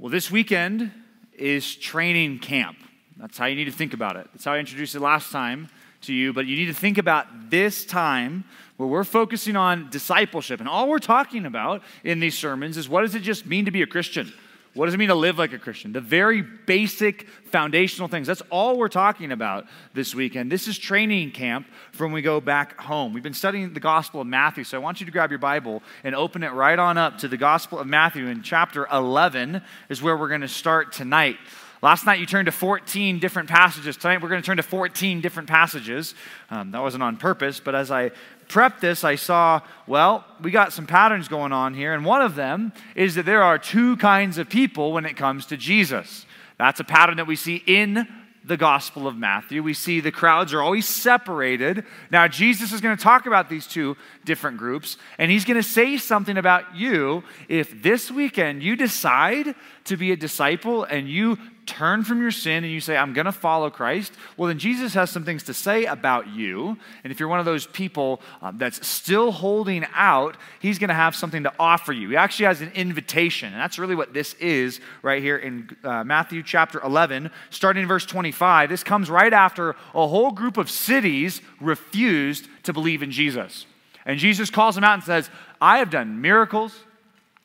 Well, this weekend is training camp. That's how you need to think about it. That's how I introduced it last time to you, but you need to think about this time where we're focusing on discipleship. And all we're talking about in these sermons is what does it just mean to be a Christian? What does it mean to live like a Christian? The very basic foundational things. That's all we're talking about this weekend. This is training camp from when we go back home. We've been studying the Gospel of Matthew, so I want you to grab your Bible and open it right on up to the Gospel of Matthew in chapter 11 is where we're going to start tonight. Last night you turned to 14 different passages. Tonight we're going to turn to 14 different passages. Um, that wasn't on purpose, but as I prepped this, I saw, well, we got some patterns going on here. And one of them is that there are two kinds of people when it comes to Jesus. That's a pattern that we see in the Gospel of Matthew. We see the crowds are always separated. Now, Jesus is going to talk about these two different groups, and he's going to say something about you if this weekend you decide to be a disciple and you turn from your sin and you say, I'm going to follow Christ, well, then Jesus has some things to say about you. And if you're one of those people um, that's still holding out, he's going to have something to offer you. He actually has an invitation. And that's really what this is right here in uh, Matthew chapter 11, starting in verse 25. This comes right after a whole group of cities refused to believe in Jesus. And Jesus calls them out and says, I have done miracles.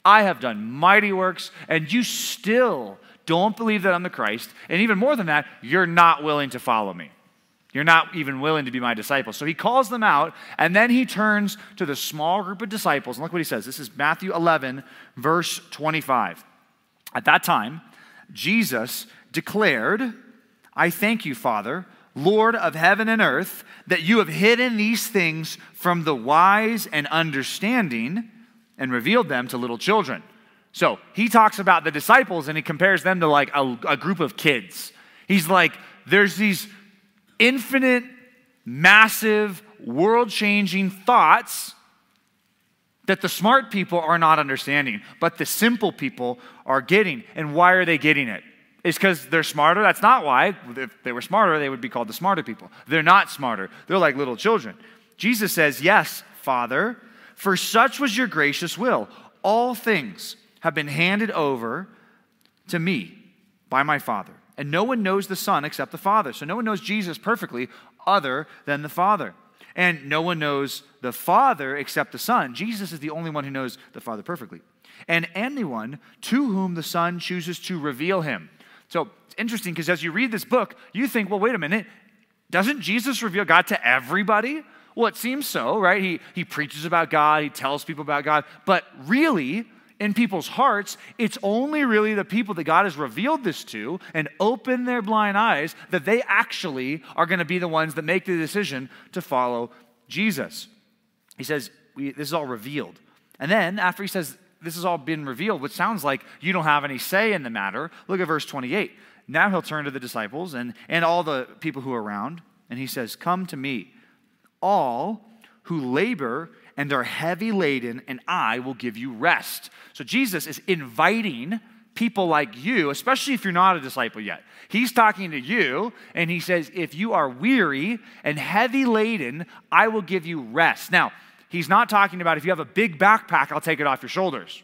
I have done mighty works, and you still don't believe that I'm the Christ. And even more than that, you're not willing to follow me. You're not even willing to be my disciple. So he calls them out, and then he turns to the small group of disciples. And look what he says. This is Matthew 11, verse 25. At that time, Jesus declared, I thank you, Father, Lord of heaven and earth, that you have hidden these things from the wise and understanding and revealed them to little children. So he talks about the disciples and he compares them to like a, a group of kids. He's like, there's these infinite, massive, world changing thoughts that the smart people are not understanding, but the simple people are getting. And why are they getting it? It's because they're smarter? That's not why. If they were smarter, they would be called the smarter people. They're not smarter, they're like little children. Jesus says, Yes, Father, for such was your gracious will. All things have been handed over to me by my Father. And no one knows the Son except the Father. So no one knows Jesus perfectly other than the Father. And no one knows the Father except the Son. Jesus is the only one who knows the Father perfectly. And anyone to whom the Son chooses to reveal him. So it's interesting because as you read this book, you think, well, wait a minute. Doesn't Jesus reveal God to everybody? Well, it seems so, right? He, he preaches about God, he tells people about God, but really, in people's hearts, it's only really the people that God has revealed this to and opened their blind eyes that they actually are going to be the ones that make the decision to follow Jesus. He says, This is all revealed. And then, after he says, This has all been revealed, which sounds like you don't have any say in the matter, look at verse 28. Now he'll turn to the disciples and, and all the people who are around, and he says, Come to me, all who labor and are heavy laden, and I will give you rest. So Jesus is inviting people like you, especially if you're not a disciple yet. He's talking to you, and he says, If you are weary and heavy laden, I will give you rest. Now, he's not talking about if you have a big backpack, I'll take it off your shoulders.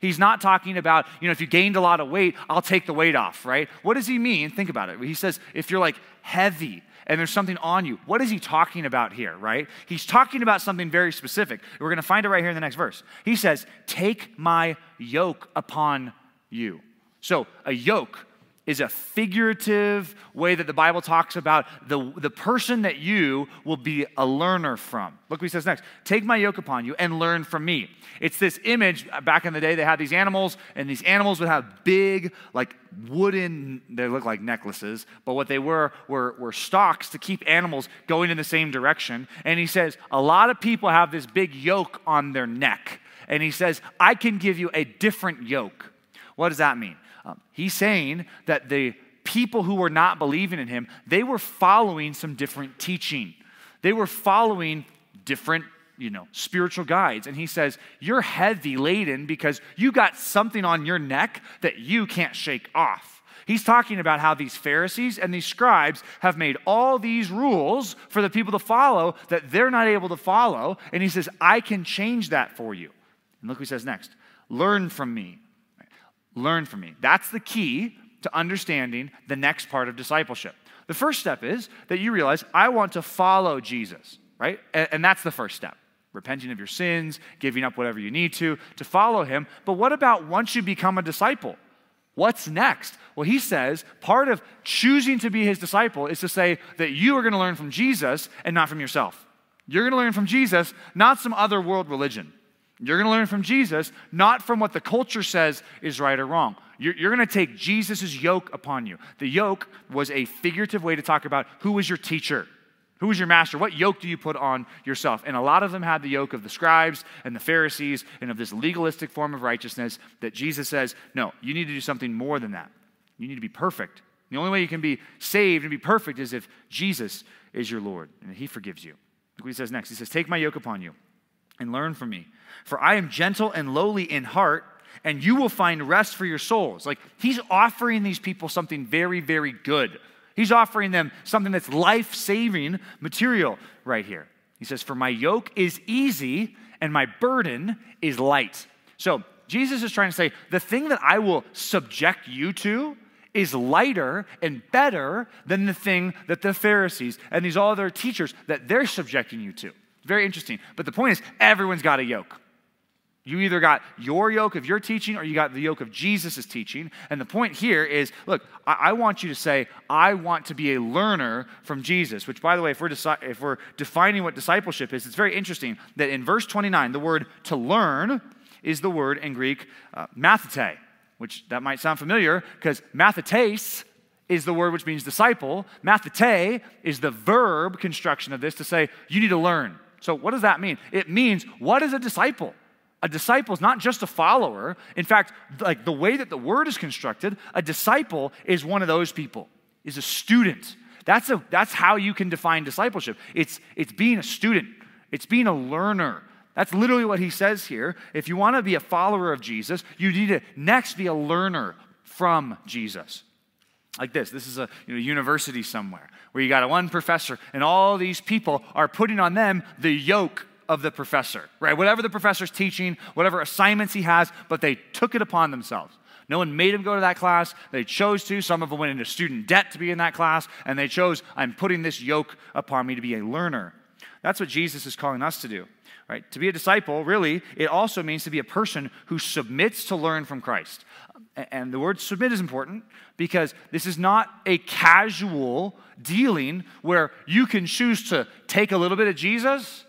He's not talking about, you know, if you gained a lot of weight, I'll take the weight off, right? What does he mean? Think about it. He says, if you're like heavy and there's something on you. What is he talking about here, right? He's talking about something very specific. We're going to find it right here in the next verse. He says, Take my yoke upon you. So, a yoke is a figurative way that the Bible talks about the, the person that you will be a learner from. Look what he says next Take my yoke upon you and learn from me. It's this image. Uh, back in the day, they had these animals, and these animals would have big, like wooden, they look like necklaces, but what they were were, were stalks to keep animals going in the same direction. And he says, A lot of people have this big yoke on their neck. And he says, I can give you a different yoke. What does that mean? Um, he's saying that the people who were not believing in him, they were following some different teaching. They were following different, you know, spiritual guides. And he says, You're heavy laden because you got something on your neck that you can't shake off. He's talking about how these Pharisees and these scribes have made all these rules for the people to follow that they're not able to follow. And he says, I can change that for you. And look what he says next Learn from me learn from me. That's the key to understanding the next part of discipleship. The first step is that you realize, I want to follow Jesus, right? And, and that's the first step repenting of your sins, giving up whatever you need to, to follow him. But what about once you become a disciple? What's next? Well, he says part of choosing to be his disciple is to say that you are going to learn from Jesus and not from yourself. You're going to learn from Jesus, not some other world religion. You're going to learn from Jesus, not from what the culture says is right or wrong. You're, you're going to take Jesus' yoke upon you. The yoke was a figurative way to talk about who was your teacher, who was your master, what yoke do you put on yourself? And a lot of them had the yoke of the scribes and the Pharisees and of this legalistic form of righteousness that Jesus says, no, you need to do something more than that. You need to be perfect. The only way you can be saved and be perfect is if Jesus is your Lord and he forgives you. Look what he says next. He says, Take my yoke upon you and learn from me. For I am gentle and lowly in heart, and you will find rest for your souls. Like he's offering these people something very, very good. He's offering them something that's life saving material right here. He says, For my yoke is easy and my burden is light. So Jesus is trying to say, The thing that I will subject you to is lighter and better than the thing that the Pharisees and these other teachers that they're subjecting you to. Very interesting. But the point is, everyone's got a yoke. You either got your yoke of your teaching or you got the yoke of Jesus' teaching. And the point here is look, I, I, want you to say, I want to be a learner from Jesus, which, by the way, if we're, deci- if we're defining what discipleship is, it's very interesting that in verse 29, the word to learn is the word in Greek uh, mathete, which that might sound familiar because mathetes is the word which means disciple. Mathete is the verb construction of this to say, you need to learn. So, what does that mean? It means, what is a disciple? A disciple is not just a follower. In fact, like the way that the word is constructed, a disciple is one of those people, is a student. That's, a, that's how you can define discipleship. It's, it's being a student, it's being a learner. That's literally what he says here. If you want to be a follower of Jesus, you need to next be a learner from Jesus. Like this this is a you know, university somewhere where you got one professor, and all these people are putting on them the yoke of the professor, right? Whatever the professor's teaching, whatever assignments he has, but they took it upon themselves. No one made them go to that class. They chose to. Some of them went into student debt to be in that class, and they chose, I'm putting this yoke upon me to be a learner. That's what Jesus is calling us to do, right? To be a disciple, really, it also means to be a person who submits to learn from Christ. And the word submit is important because this is not a casual dealing where you can choose to take a little bit of Jesus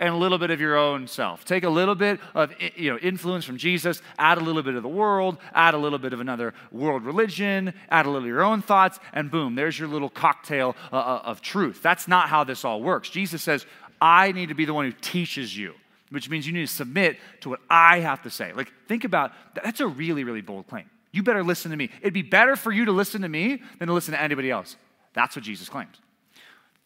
and a little bit of your own self. Take a little bit of you know, influence from Jesus, add a little bit of the world, add a little bit of another world religion, add a little of your own thoughts, and boom, there's your little cocktail uh, uh, of truth. That's not how this all works. Jesus says, I need to be the one who teaches you, which means you need to submit to what I have to say. Like, think about that's a really, really bold claim. You better listen to me. It'd be better for you to listen to me than to listen to anybody else. That's what Jesus claims.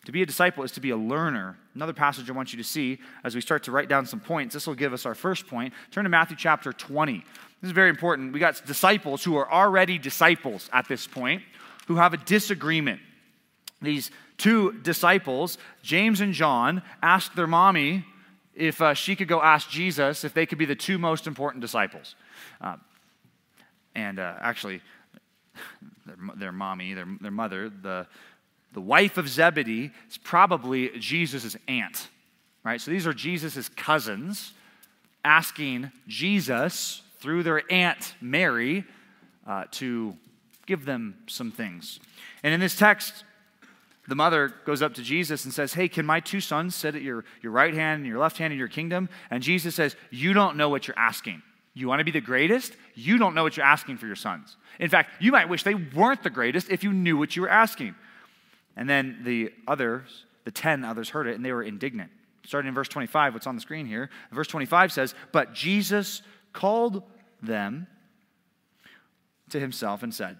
To be a disciple is to be a learner. Another passage I want you to see as we start to write down some points. This will give us our first point. Turn to Matthew chapter 20. This is very important. We got disciples who are already disciples at this point who have a disagreement. These two disciples, James and John, asked their mommy if uh, she could go ask Jesus if they could be the two most important disciples. Uh, and uh, actually, their, their mommy, their, their mother, the the wife of Zebedee is probably Jesus' aunt, right? So these are Jesus' cousins asking Jesus through their aunt Mary uh, to give them some things. And in this text, the mother goes up to Jesus and says, Hey, can my two sons sit at your, your right hand and your left hand in your kingdom? And Jesus says, You don't know what you're asking. You want to be the greatest? You don't know what you're asking for your sons. In fact, you might wish they weren't the greatest if you knew what you were asking. And then the others, the 10 others heard it and they were indignant. Starting in verse 25, what's on the screen here. Verse 25 says, But Jesus called them to himself and said,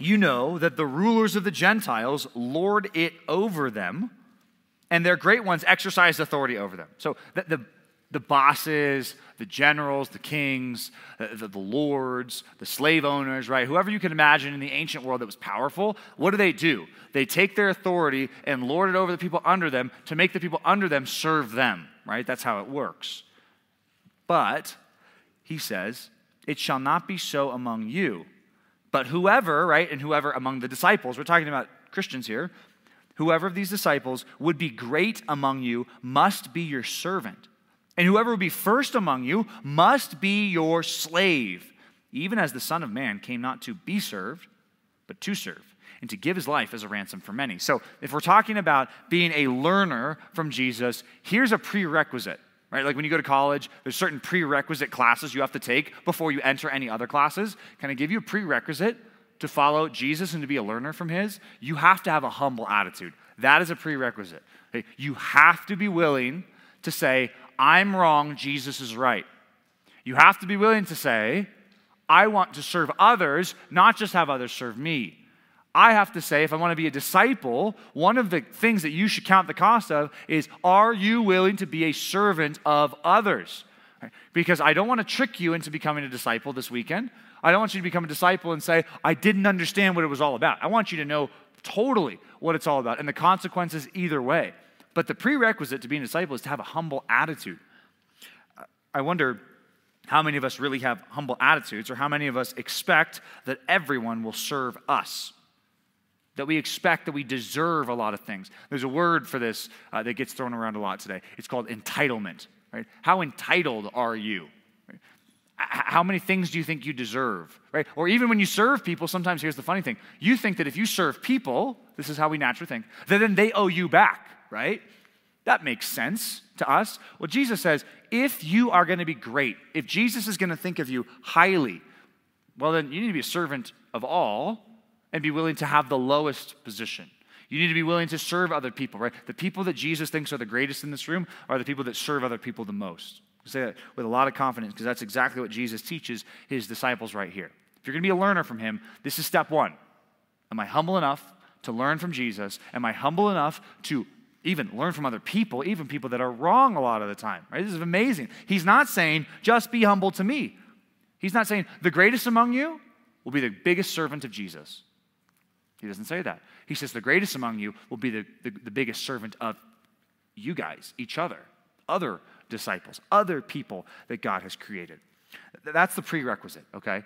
You know that the rulers of the Gentiles lord it over them, and their great ones exercise authority over them. So the, the, the bosses, the generals, the kings, the, the, lords, the slave owners, right? Whoever you can imagine in the ancient world that was powerful, what do they do? They take their authority and lord it over the people under them to make the people under them serve them, right? That's how it works. But, he says, it shall not be so among you. But whoever, right, and whoever among the disciples, we're talking about Christians here, whoever of these disciples would be great among you must be your servant. And whoever would be first among you must be your slave, even as the Son of Man came not to be served, but to serve, and to give his life as a ransom for many. So, if we're talking about being a learner from Jesus, here's a prerequisite right? Like when you go to college, there's certain prerequisite classes you have to take before you enter any other classes. Can I give you a prerequisite to follow Jesus and to be a learner from His? You have to have a humble attitude. That is a prerequisite. Okay? You have to be willing to say, I'm wrong, Jesus is right. You have to be willing to say, I want to serve others, not just have others serve me. I have to say, if I want to be a disciple, one of the things that you should count the cost of is are you willing to be a servant of others? Because I don't want to trick you into becoming a disciple this weekend. I don't want you to become a disciple and say, I didn't understand what it was all about. I want you to know totally what it's all about and the consequences either way. But the prerequisite to being a disciple is to have a humble attitude. I wonder how many of us really have humble attitudes or how many of us expect that everyone will serve us that we expect, that we deserve a lot of things. There's a word for this uh, that gets thrown around a lot today. It's called entitlement. Right? How entitled are you? How many things do you think you deserve? Right? Or even when you serve people, sometimes here's the funny thing: you think that if you serve people, this is how we naturally think, that then they owe you back. Right? That makes sense to us. Well, Jesus says, if you are going to be great, if Jesus is going to think of you highly, well, then you need to be a servant of all and be willing to have the lowest position. You need to be willing to serve other people, right? The people that Jesus thinks are the greatest in this room are the people that serve other people the most. I say that with a lot of confidence because that's exactly what Jesus teaches his disciples right here. If you're going to be a learner from him, this is step one. Am I humble enough to learn from Jesus? Am I humble enough to even learn from other people, even people that are wrong a lot of the time, right? This is amazing. He's not saying, just be humble to me. He's not saying, the greatest among you will be the biggest servant of Jesus. He doesn't say that. He says, The greatest among you will be the, the, the, biggest servant of you guys, each other, other disciples, other people that God has created. That's the prerequisite, okay?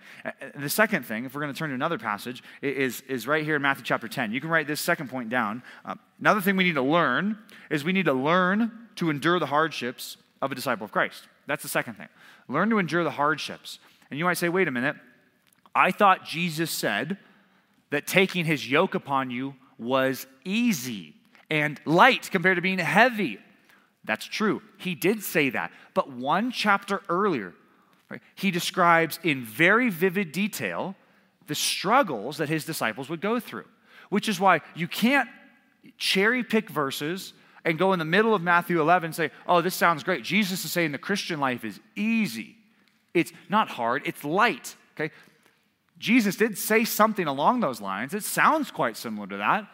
The second thing, if we're going to turn to another passage, is, is right here in Matthew chapter 10. You can write this second point down. Uh, another thing we need to learn is we need to learn to endure the hardships of a disciple of Christ. That's the second thing. Learn to endure the hardships. And you might say, wait a minute, I thought Jesus said, that taking his yoke upon you was easy and light compared to being heavy. That's true. He did say that. But one chapter earlier, right, he describes in very vivid detail the struggles that his disciples would go through, which is why you can't cherry pick verses and go in the middle of Matthew 11 and say, oh, this sounds great. Jesus is saying the Christian life is easy. It's not hard, it's light. Okay? Jesus did say something along those lines. It sounds quite similar to that.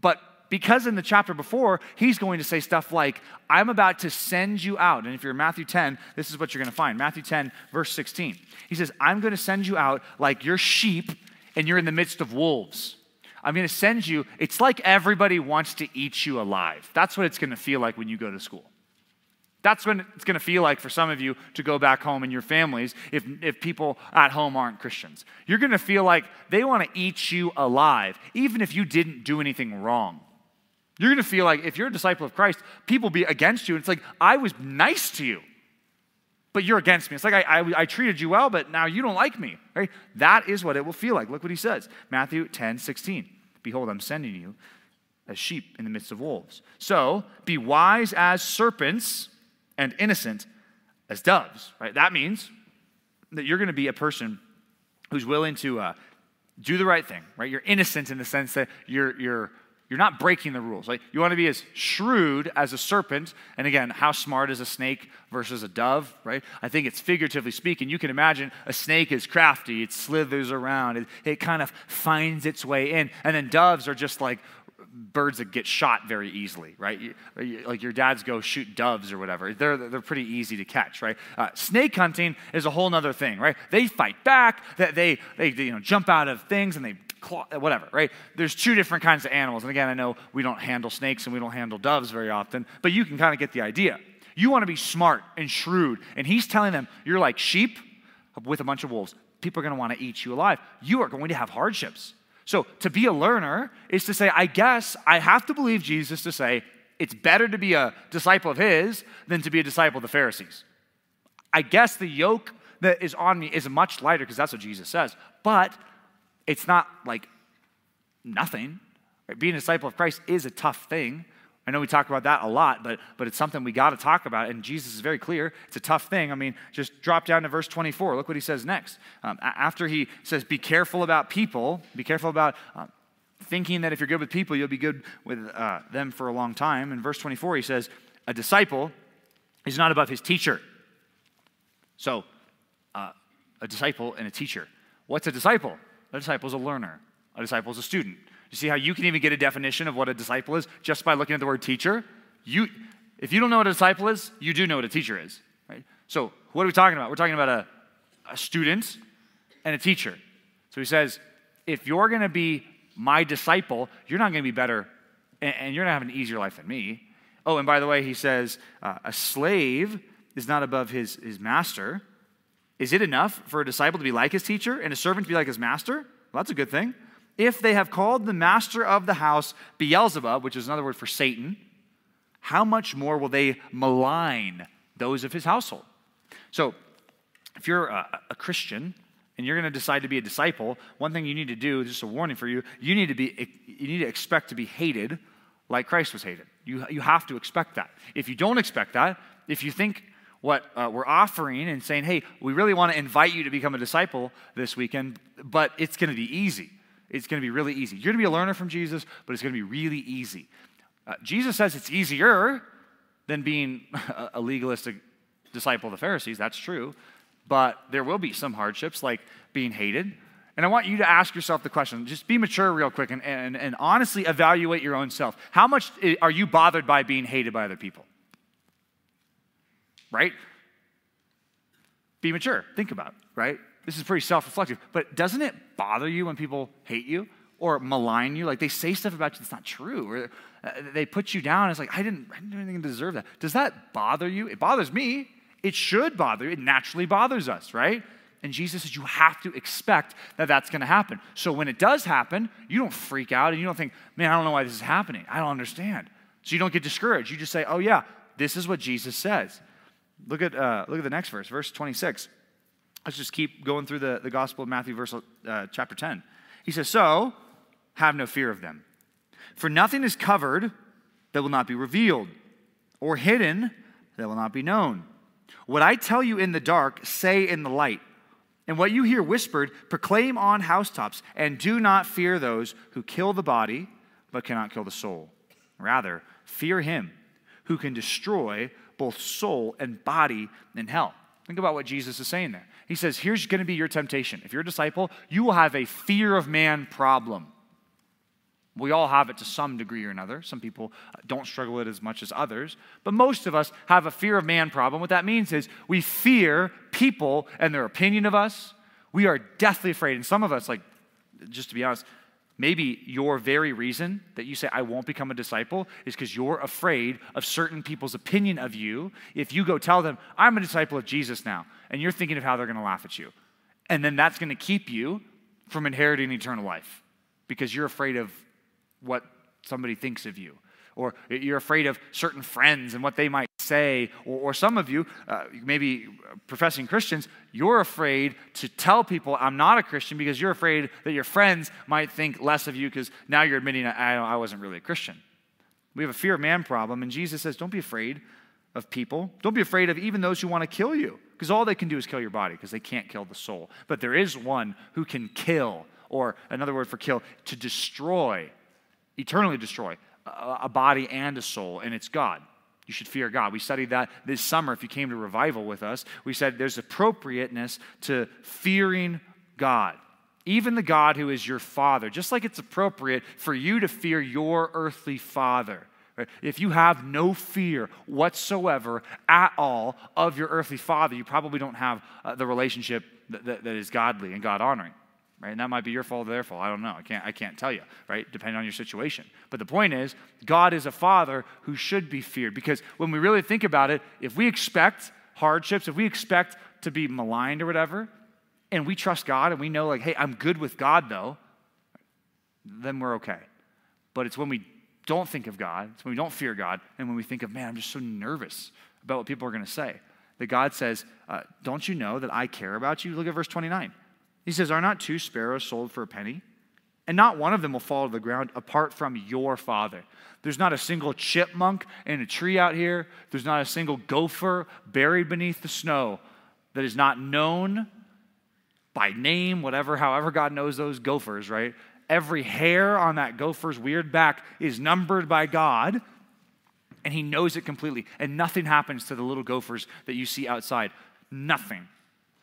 But because in the chapter before, he's going to say stuff like, I'm about to send you out. And if you're in Matthew 10, this is what you're going to find. Matthew 10, verse 16. He says, I'm going to send you out like you're sheep and you're in the midst of wolves. I'm going to send you, it's like everybody wants to eat you alive. That's what it's going to feel like when you go to school. That's what it's going to feel like for some of you to go back home in your families if, if people at home aren't Christians. You're going to feel like they want to eat you alive, even if you didn't do anything wrong. You're going to feel like if you're a disciple of Christ, people be against you. It's like, I was nice to you, but you're against me. It's like, I, I, I treated you well, but now you don't like me. Right? That is what it will feel like. Look what he says Matthew 10 16. Behold, I'm sending you as sheep in the midst of wolves. So be wise as serpents and innocent as doves, right? That means that you're going to be a person who's willing to uh, do the right thing, right? You're innocent in the sense that you're, you're, you're not breaking the rules. Like you want to be as shrewd as a serpent. And again, how smart is a snake versus a dove, right? I think it's figuratively speaking. You can imagine a snake is crafty, it slithers around, it, it kind of finds its way in. And then doves are just like birds that get shot very easily, right? Like your dads go shoot doves or whatever. They're, they're pretty easy to catch, right? Uh, snake hunting is a whole other thing, right? They fight back, they, they, they you know, jump out of things and they claw, whatever, right? There's two different kinds of animals. And again, I know we don't handle snakes and we don't handle doves very often, but you can kind of get the idea. You want to be smart and shrewd. And he's telling them, you're like sheep, with a bunch of wolves. People are going to want to eat you alive. You are going to have hardships. So to be a learner is to say, I guess I have to believe Jesus to say, it's better to be a disciple of his than to be a disciple of the Pharisees. I guess the yoke that is on me is much lighter because that's what Jesus says, but it's not like nothing. Right? Being a disciple of Christ is a tough thing. I know we talk about that a lot, but, but it's something we got to talk about. And Jesus is very clear. It's a tough thing. I mean, just drop down to verse 24. Look what he says next. Um, after he says, Be careful about people, be careful about uh, thinking that if you're good with people, you'll be good with uh, them for a long time. In verse 24, he says, A disciple is not above his teacher. So, uh, a disciple and a teacher. What's a disciple? A disciple is a learner, a disciple is a student. You see how you can even get a definition of what a disciple is just by looking at the word teacher? You, if you don't know what a disciple is, you do know what a teacher is. Right? So, what are we talking about? We're talking about a, a student and a teacher. So he says, if you're going to be my disciple, you're not going to be better and, and you're not having an easier life than me. Oh, and by the way, he says, uh, a slave is not above his, his master. Is it enough for a disciple to be like his teacher and a servant to be like his master? Well, that's a good thing if they have called the master of the house Beelzebub, which is another word for Satan, how much more will they malign those of his household? So, if you're a, a Christian and you're going to decide to be a disciple, one thing you need to do, just a warning for you, you need to be you need to expect to be hated like Christ was hated. You, you have to expect that. If you don't expect that, if you think what uh, we're offering and saying, hey, we really want to invite you to become a disciple this weekend, but it's going to be easy. It's going to be really easy. You're going to be a learner from Jesus, but it's going to be really easy. Uh, Jesus says it's easier than being a legalistic disciple of the Pharisees. That's true. But there will be some hardships, like being hated. And I want you to ask yourself the question just be mature real quick and, and, and honestly evaluate your own self. How much are you bothered by being hated by other people? Right? Be mature. Think about it, right? This is pretty self reflective. But doesn't it bother you when people hate you or malign you? Like they say stuff about you that's not true, or uh, they put you down. It's like, I didn't, I didn't do anything to deserve that. Does that bother you? It bothers me. It should bother you. It naturally bothers us, right? And Jesus says you have to expect that that's going to happen. So when it does happen, you don't freak out and you don't think, man, I don't know why this is happening. I don't understand. So you don't get discouraged. You just say, oh, yeah, this is what Jesus says. Look at, uh, look at the next verse, verse 26. Let's just keep going through the, the Gospel of Matthew, verse, uh, chapter 10. He says, So, have no fear of them. For nothing is covered that will not be revealed, or hidden that will not be known. What I tell you in the dark, say in the light. And what you hear whispered, proclaim on housetops, and do not fear those who kill the body, but cannot kill the soul. Rather, fear him who can destroy both soul and body in hell. Think about what Jesus is saying there. He says, Here's going to be your temptation. If you're a disciple, you will have a fear of man problem. We all have it to some degree or another. Some people uh, don't struggle with it as much as others, but most of us have a fear of man problem. What that means is we fear people and their opinion of us. We are deathly afraid. And some of us, like, just to be honest, Maybe your very reason that you say, I won't become a disciple, is because you're afraid of certain people's opinion of you. If you go tell them, I'm a disciple of Jesus now, and you're thinking of how they're going to laugh at you. And then that's going to keep you from inheriting eternal life because you're afraid of what somebody thinks of you or you're afraid of certain friends and what they might say, or, or some of you, uh, maybe professing Christians, you're afraid to tell people I'm not a Christian because you're afraid that your friends might think less of you because now you're admitting I, I wasn't really a Christian. We have a fear of man problem, and Jesus says, Don't be afraid of people. Don't be afraid of even those who want to kill you because all they can do is kill your body because they can't kill the soul. But there is one who can kill, or another word for kill, to destroy, eternally destroy a body and a soul, and it's God. You should fear God. We studied that this summer if you came to revival with us. We said there's appropriateness to fearing God, even the God who is your father, just like it's appropriate for you to fear your earthly father. If you have no fear whatsoever at all of your earthly father, you probably don't have uh, the relationship that, is godly and God honoring right? And that might be your fault or their fault. I don't know. I can't, I can't tell you, right? Depending on your situation. But the point is, God is a father who should be feared because when we really think about it, if we expect hardships, if we expect to be maligned or whatever, and we trust God and we know, like, hey, I'm good with God though, then we're okay. But it's when we don't think of God, it's when we don't fear God, and when we think of, man, I'm just so nervous about what people are going to say, that God says, uh, Don't you know that I care about you? Look at verse 29. He says, Are not two sparrows sold for a penny? And not one of them will fall to the ground apart from your Father. There's not a single chipmunk in a tree out here. There's not a single gopher buried beneath the snow that is not known by name, whatever, however God knows those gophers, right? Every hair on that gopher's weird back is numbered by God, and He knows it completely. And nothing happens to the little gophers that you see outside. Nothing.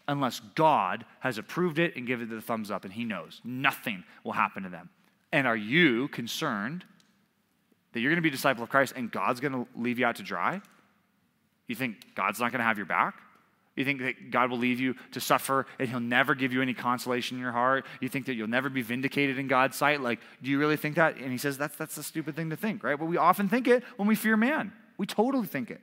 Unless God has approved it and given it the thumbs up, and He knows. Nothing will happen to them. And are you concerned that you're going to be a disciple of Christ and God's going to leave you out to dry? You think God's not going to have your back? You think that God will leave you to suffer and He'll never give you any consolation in your heart? You think that you'll never be vindicated in God's sight? Like, do you really think that? And He says that's, that's a stupid thing to think, right? But we often think it when we fear man. We totally think it.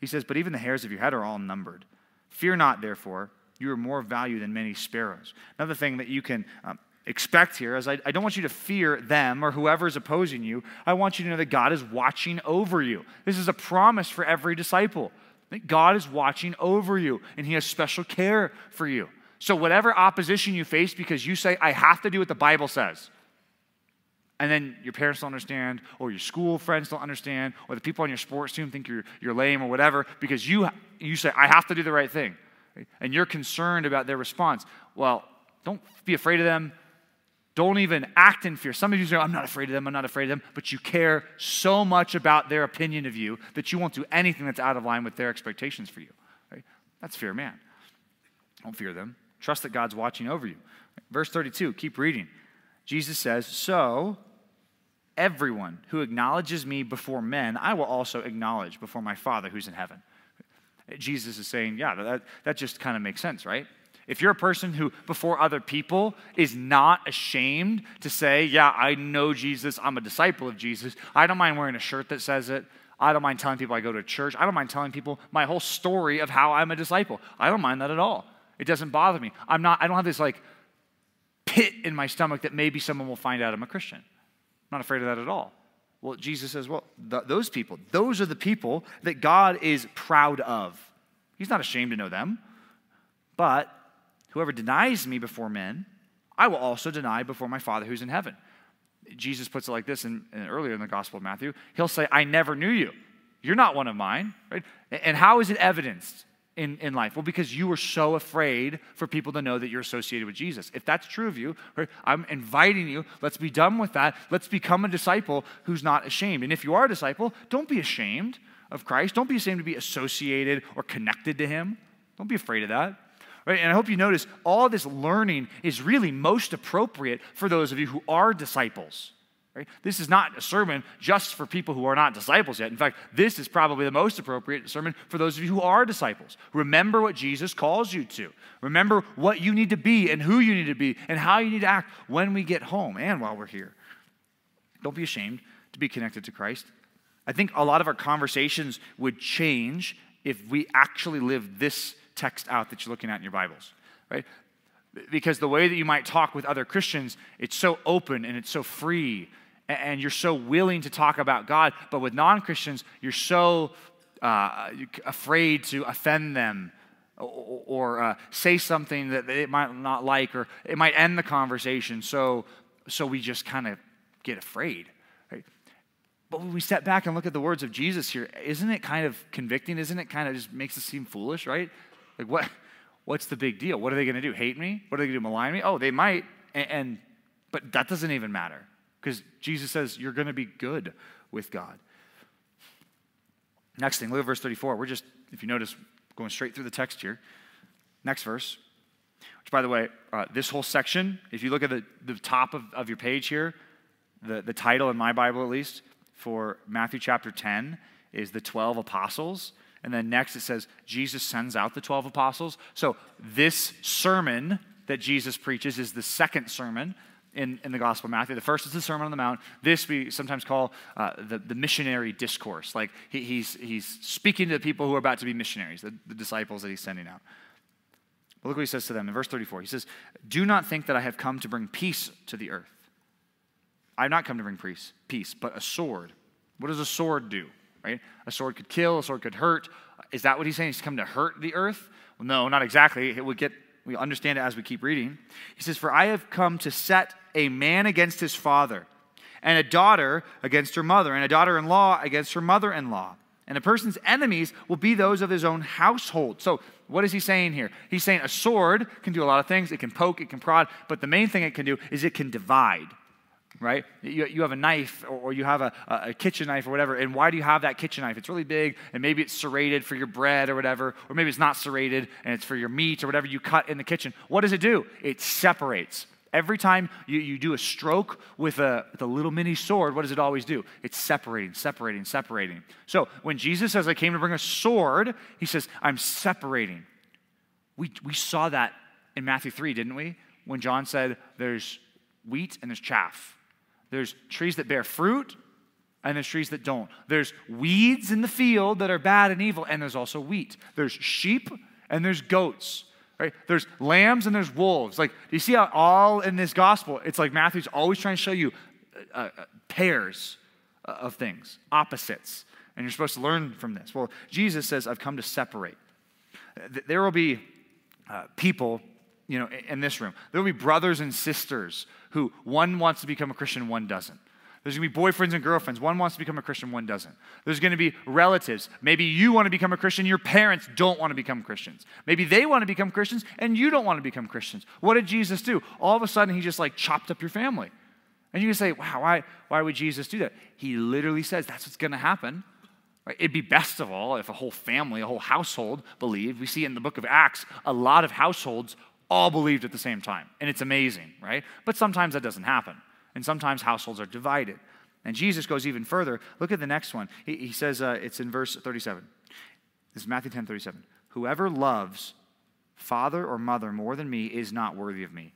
He says, But even the hairs of your head are all numbered. Fear not, therefore, you are more value than many sparrows. Another thing that you can um, expect here is I, I don't want you to fear them or whoever is opposing you. I want you to know that God is watching over you. This is a promise for every disciple. That God is watching over you and He has special care for you. So, whatever opposition you face because you say, I have to do what the Bible says, and then your parents don't understand, or your school friends don't understand, or the people on your sports team think you're, you're lame or whatever, because you, you say, I have to do the right thing, and you're concerned about their response. Well, don't be afraid of them. Don't even act in fear. Some of you say, I'm not afraid of them, I'm not afraid of them, but you care so much about their opinion of you that you won't do anything that's out of line with their expectations for you. Right? That's fear, man. Don't fear them. Trust that God's watching over you. Verse 32, keep reading. Jesus says, So everyone who acknowledges me before men, I will also acknowledge before my Father who's in heaven. Jesus is saying, Yeah, that, that just kind of makes sense, right? If you're a person who, before other people, is not ashamed to say, Yeah, I know Jesus, I'm a disciple of Jesus, I don't mind wearing a shirt that says it. I don't mind telling people I go to church. I don't mind telling people my whole story of how I'm a disciple. I don't mind that at all. It doesn't bother me. I'm not, I don't have this like pit in my stomach that maybe someone will find out I'm a Christian. Not afraid of that at all. Well, Jesus says, well, th- those people, those are the people that God is proud of. He's not ashamed to know them. But Whoever denies me before men, I will also deny before my Father who's in heaven. Jesus puts it like this in, in, earlier in the Gospel of Matthew. He'll say, I never knew you. You're not one of mine. Right? And how is it evidenced in, in life? Well, because you were so afraid for people to know that you're associated with Jesus. If that's true of you, I'm inviting you, let's be done with that. Let's become a disciple who's not ashamed. And if you are a disciple, don't be ashamed of Christ. Don't be ashamed to be associated or connected to him. Don't be afraid of that. Right? And I hope you notice all this learning is really most appropriate for those of you who are disciples. Right? This is not a sermon just for people who are not disciples yet. In fact, this is probably the most appropriate sermon for those of you who are disciples. Remember what Jesus calls you to. Remember what you need to be and who you need to be and how you need to act when we get home and while we're here. Don't be ashamed to be connected to Christ. I think a lot of our conversations would change if we actually lived this text out that you're looking at in your Bibles, right? Because the way that you might talk with other Christians, it's so open and it's so free, and you're so willing to talk about God. But with non Christians, you're so uh, afraid to offend them or, or uh, say something that they might not like, or it might end the conversation. So, so we just kind of get afraid. But when we step back and look at the words of Jesus here, isn't it kind of convicting? Isn't it kind of just makes us seem foolish, right? Like, what, what's the big deal? What are they going to do? Hate me? What are they going to do? Malign me? Oh, they might. And, and but that doesn't even matter because Jesus says you're going to be good with God. Next thing, look at verse 34. We're just, if you notice, going straight through the text here. Next verse, which, by the way, uh, this whole section, if you look at the, the top of, of your page here, the, the title in my Bible at least for Matthew chapter 10 is the 12 apostles. And then next it says, Jesus sends out the 12 apostles. So this sermon that Jesus preaches is the second sermon in, in the Gospel of Matthew. The first is the Sermon on the Mount. This we sometimes call uh, the, the missionary discourse. Like he, he's, he's speaking to the people who are about to be missionaries, the, the disciples that he's sending out. But look what he says to them in verse 34. He says, Do not think that I have come to bring peace to the earth. I have not come to bring peace, peace, but a sword. What does a sword do? Right? A sword could kill, a sword could hurt. Is that what he's saying? He's come to hurt the earth? Well, no, not exactly. It would get we understand it as we keep reading. He says, For I have come to set a man against his father, and a daughter against her mother, and a daughter in law against her mother in law. And a person's enemies will be those of his own household. So, what is he saying here? He's saying a sword can do a lot of things. It can poke, it can prod, but the main thing it can do is it can divide right? You, you have a knife or, or you have a, a kitchen knife or whatever. And why do you have that kitchen knife? It's really big and maybe it's serrated for your bread or whatever, or maybe it's not serrated and it's for your meat or whatever you cut in the kitchen. What does it do? It separates. Every time you, you do a stroke with a, with a little mini sword, what does it always do? It's separating, separating, separating. So when Jesus says, I came to bring a sword, he says, I'm separating. We, we saw that in Matthew 3, didn't we? When John said, There's wheat and there's chaff. There's trees that bear fruit, and there's trees that don't. There's weeds in the field that are bad and evil, and there's also wheat. There's sheep, and there's goats. Right? There's lambs and there's wolves. Like, do you see how all in this gospel, it's like Matthew's always trying to show you uh, uh, pairs of things, opposites. And you're supposed to learn from this. Well, Jesus says, I've come to separate. There will be uh, people you know, in this room. There will be brothers and sisters who one wants to become a Christian, one doesn't. There's going to be boyfriends and girlfriends. One wants to become a Christian, one doesn't. There's going to be relatives. Maybe you want to become a Christian, your parents don't want to become Christians. Maybe they want to become Christians and you don't want to become Christians. What did Jesus do? All of a sudden, he just like chopped up your family. And you can say, wow, why, why would Jesus do that? He literally says that's what's going to happen. Right? It'd be best of all if a whole family, a whole household believed. We see in the book of Acts, a lot of households all believed at the same time. And it's amazing, right? But sometimes that doesn't happen. And sometimes households are divided. And Jesus goes even further. Look at the next one. He, he says, uh, it's in verse 37. This is Matthew 10 37. Whoever loves father or mother more than me is not worthy of me.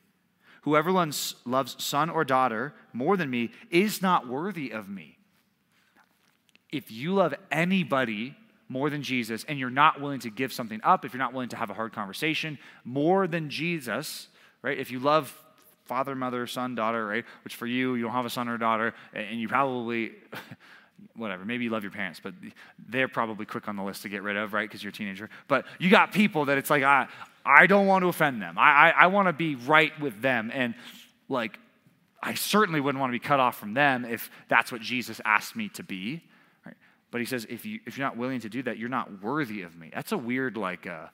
Whoever loves son or daughter more than me is not worthy of me. If you love anybody more than Jesus, and you're not willing to give something up, if you're not willing to have a hard conversation more than Jesus, right? If you love father, mother, son, daughter, right? Which for you, you don't have a son or a daughter, and you probably, whatever, maybe you love your parents, but they're probably quick on the list to get rid of, right? Because you're a teenager. But you got people that it's like, I, I don't want to offend them. I, I, I want to be right with them. And like, I certainly wouldn't want to be cut off from them if that's what Jesus asked me to be. But he says, if, you, if you're not willing to do that, you're not worthy of me. That's a weird, like, uh,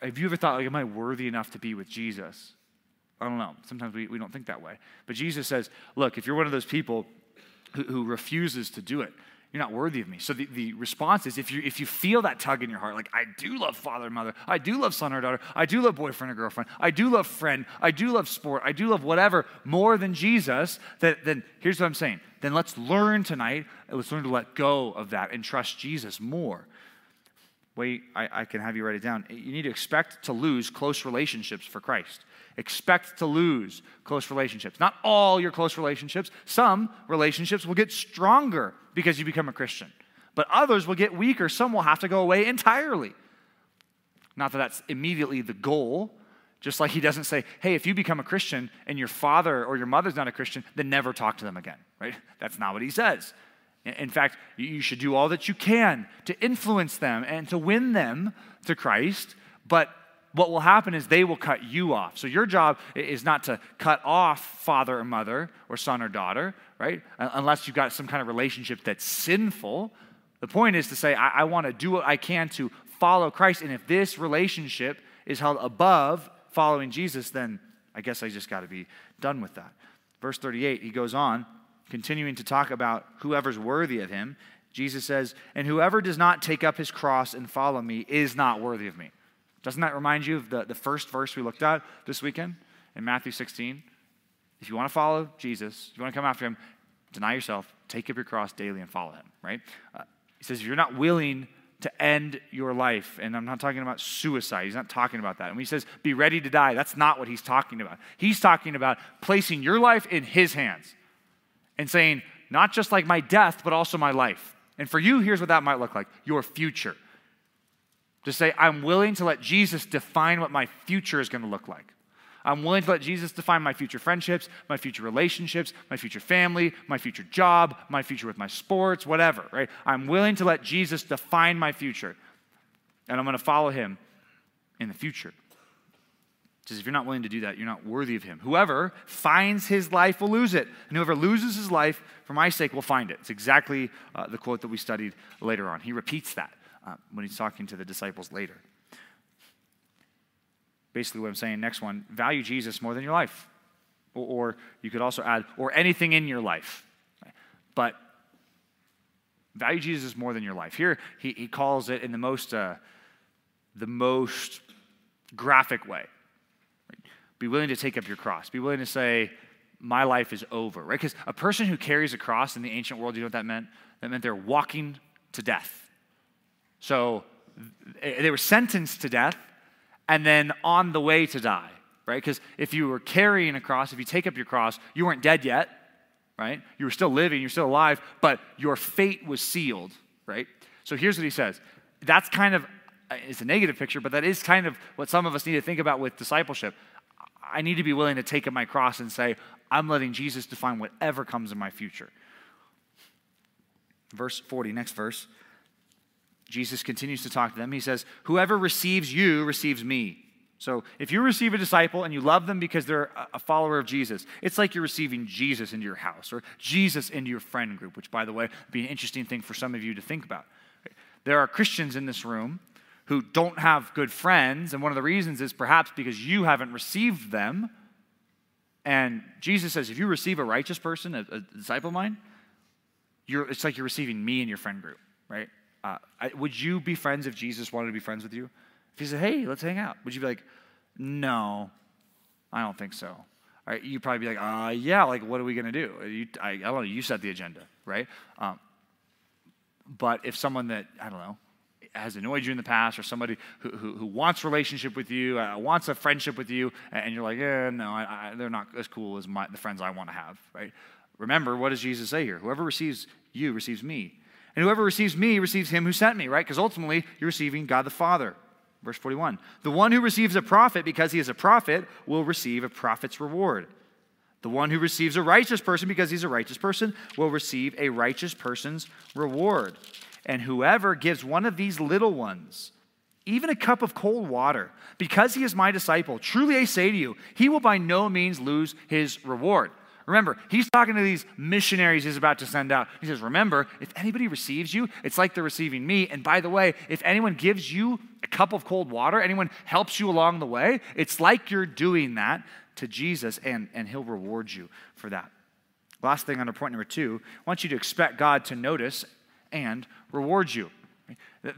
have you ever thought, like, am I worthy enough to be with Jesus? I don't know. Sometimes we, we don't think that way. But Jesus says, look, if you're one of those people who, who refuses to do it, you're not worthy of me. So the, the response is if you if you feel that tug in your heart, like I do love father and mother, I do love son or daughter, I do love boyfriend or girlfriend, I do love friend, I do love sport, I do love whatever more than Jesus, that, then here's what I'm saying. Then let's learn tonight, let's learn to let go of that and trust Jesus more. Wait, I, I can have you write it down. You need to expect to lose close relationships for Christ. Expect to lose close relationships. Not all your close relationships. Some relationships will get stronger because you become a Christian, but others will get weaker. Some will have to go away entirely. Not that that's immediately the goal, just like he doesn't say, hey, if you become a Christian and your father or your mother's not a Christian, then never talk to them again, right? That's not what he says. In fact, you should do all that you can to influence them and to win them to Christ, but what will happen is they will cut you off. So your job is not to cut off father or mother or son or daughter, right? Uh, unless you've got some kind of relationship that's sinful. The point is to say, I, I want to do what I can to follow Christ. And if this relationship is held above following Jesus, then I guess I just got to be done with that. Verse 38, he goes on, continuing to talk about whoever's worthy of him. Jesus says, And whoever does not take up his cross and follow me is not worthy of me. Doesn't that remind you of the, the first verse we looked at this weekend in Matthew 16? If you want to follow Jesus, you want to come after him, deny yourself, take up your cross daily and follow him, right? Uh, he says, if you're not willing to end your life, and I'm not talking about suicide, he's not talking about that. And when he says, be ready to die, that's not what he's talking about. He's talking about placing your life in his hands and saying, not just like my death, but also my life. And for you, here's what that might look like your future. To say, I'm willing to let Jesus define what my future is going to look like. I'm willing to let Jesus define my future friendships, my future relationships, my future family, my future job, my future with my sports, whatever, right? I'm willing to let Jesus define my future. And I'm going to follow him in the future. Says, if you're not willing to do that, you're not worthy of him. Whoever finds his life will lose it, and whoever loses his life for my sake will find it. It's exactly uh, the quote that we studied later on. He repeats that uh, when he's talking to the disciples later basically what I'm saying. Next one value Jesus more than your life. Or, or you could also add, or anything in your life. But value Jesus more than your life. Here, he, he calls it in the most, uh, the most graphic way. Be willing to take up your cross. Be willing to say, my life is over, right? Because a person who carries a cross in the ancient world, you know what that meant? That meant they're walking to death. So they were sentenced to death, and then on the way to die, right? Because if you were carrying a cross, if you take up your cross, you weren't dead yet, right? You were still living, you're still alive, but your fate was sealed, right? So here's what he says. That's kind of uh, it's a negative picture, but that is kind of what some of us need to think about with discipleship. I need to be willing to take up my cross and say, I'm letting Jesus define whatever comes in my future. Verse 40, next verse. Jesus continues to talk to them. He says, Whoever receives you receives me. So if you receive a disciple and you love them because they're a follower of Jesus, it's like you're receiving Jesus into your house or Jesus into your friend group, which, by the way, would be an interesting thing for some of you to think about. There are Christians in this room who don't have good friends, and one of the reasons is perhaps because you haven't received them. And Jesus says, if you receive a righteous person, a, a disciple of mine, it's like you're receiving me in your friend group, right? Uh, I, would you be friends if Jesus wanted to be friends with you? If he said, hey, let's hang out, would you be like, no, I don't think so? You'd probably be like, uh, yeah, like, what are we going to do? You, I, I, don't know, you set the agenda, right? Um, but if someone that, I don't know, has annoyed you in the past or somebody who, who, who wants relationship with you, uh, wants a friendship with you, and you're like, yeah, no, I, I, they're not as cool as my, the friends I want to have, right? Remember, what does Jesus say here? Whoever receives you receives me. And whoever receives me receives him who sent me, right? Because ultimately, you're receiving God the Father. Verse 41. The one who receives a prophet because he is a prophet will receive a prophet's reward. The one who receives a righteous person because he's a righteous person will receive a righteous person's reward. And whoever gives one of these little ones, even a cup of cold water, because he is my disciple, truly I say to you, he will by no means lose his reward. Remember, he's talking to these missionaries he's about to send out. He says, Remember, if anybody receives you, it's like they're receiving me. And by the way, if anyone gives you a cup of cold water, anyone helps you along the way, it's like you're doing that to Jesus, and, and he'll reward you for that. Last thing under point number two, I want you to expect God to notice and reward you.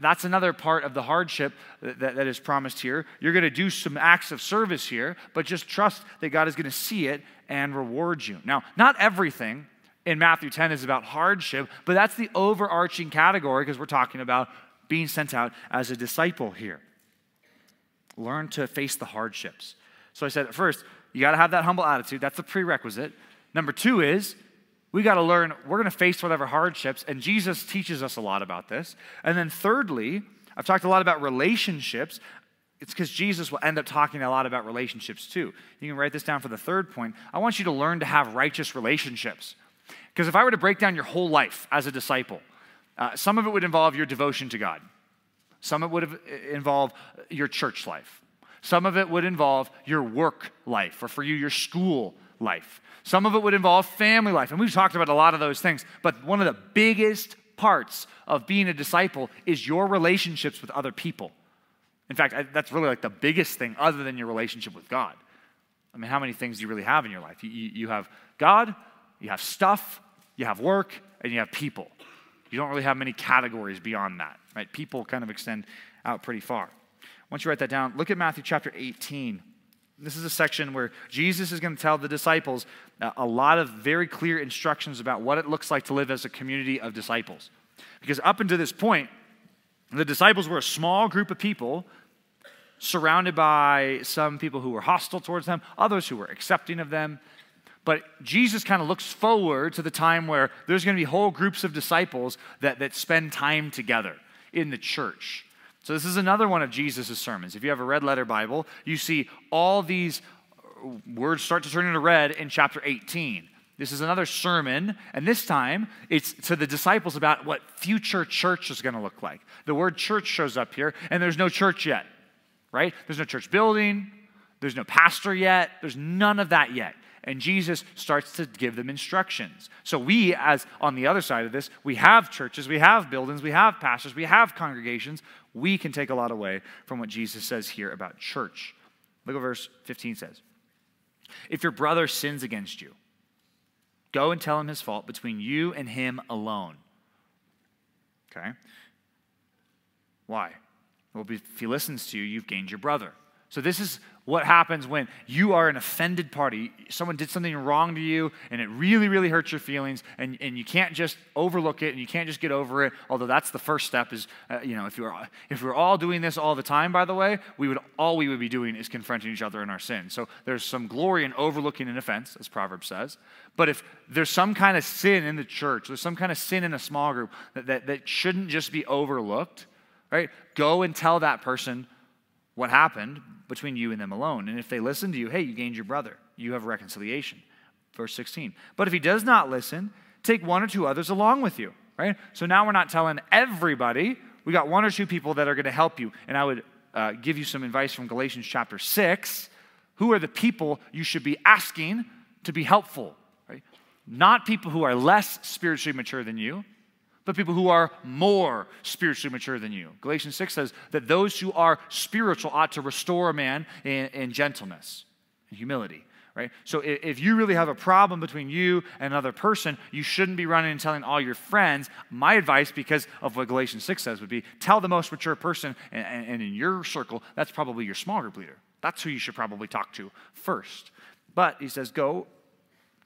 That's another part of the hardship that, that is promised here. You're going to do some acts of service here, but just trust that God is going to see it and reward you. Now, not everything in Matthew 10 is about hardship, but that's the overarching category because we're talking about being sent out as a disciple here. Learn to face the hardships. So I said first, you got to have that humble attitude. That's the prerequisite. Number two is we got to learn we're going to face whatever hardships, and Jesus teaches us a lot about this. And then thirdly, I've talked a lot about relationships. It's because Jesus will end up talking a lot about relationships too. You can write this down for the third point. I want you to learn to have righteous relationships. Because if I were to break down your whole life as a disciple, uh, some of it would involve your devotion to God, some of it would uh, involve your church life, some of it would involve your work life, or for you, your school life. Some of it would involve family life. And we've talked about a lot of those things. But one of the biggest parts of being a disciple is your relationships with other people. In fact, that's really like the biggest thing other than your relationship with God. I mean, how many things do you really have in your life? You, you, have God, you have stuff, you have work, and you have people. You don't really have many categories beyond that, right? People kind of extend out pretty far. Once you write that down, look at Matthew chapter 18. This is a section where Jesus is going to tell the disciples a lot of very clear instructions about what it looks like to live as a community of disciples. Because up until this point, the disciples were a small group of people surrounded by some people who were hostile towards them, others who were accepting of them. But Jesus kind of looks forward to the time where there's going to be whole groups of disciples that, that spend time together in the church. So, this is another one of Jesus' sermons. If you have a red letter Bible, you see all these words start to turn into red in chapter 18. This is another sermon, and this time it's to the disciples about what future church is going to look like. The word church shows up here, and there's no church yet, right? There's no church building, there's no pastor yet, there's none of that yet. And Jesus starts to give them instructions. So, we, as on the other side of this, we have churches, we have buildings, we have pastors, we have congregations. We can take a lot away from what Jesus says here about church. Look what verse 15 says. If your brother sins against you, go and tell him his fault between you and him alone. Okay? Why? Well, if he listens to you, you've gained your brother. So, this is what happens when you are an offended party. Someone did something wrong to you and it really, really hurts your feelings, and, and you can't just overlook it and you can't just get over it. Although that's the first step is, uh, you know, if, you're, if we're all doing this all the time, by the way, we would all we would be doing is confronting each other in our sin. So there's some glory in overlooking an offense, as Proverbs says. But if there's some kind of sin in the church, there's some kind of sin in a small group that, that, that shouldn't just be overlooked, right? Go and tell that person what happened between you and them alone. And if they listen to you, hey, you gained your brother. You have reconciliation. Verse 16. But if he does not listen, take one or two others along with you, right? So now we're not telling everybody. We got one or two people that are going to help you. And I would uh, give you some advice from Galatians chapter 6. Who are the people you should be asking to be helpful, right? Not people who are less spiritually mature than you, but people who are more spiritually mature than you. Galatians 6 says that those who are spiritual ought to restore a man in, in gentleness and humility. Right? So if you really have a problem between you and another person, you shouldn't be running and telling all your friends. My advice, because of what Galatians 6 says, would be tell the most mature person, and, and in your circle, that's probably your small group leader. That's who you should probably talk to first. But he says, go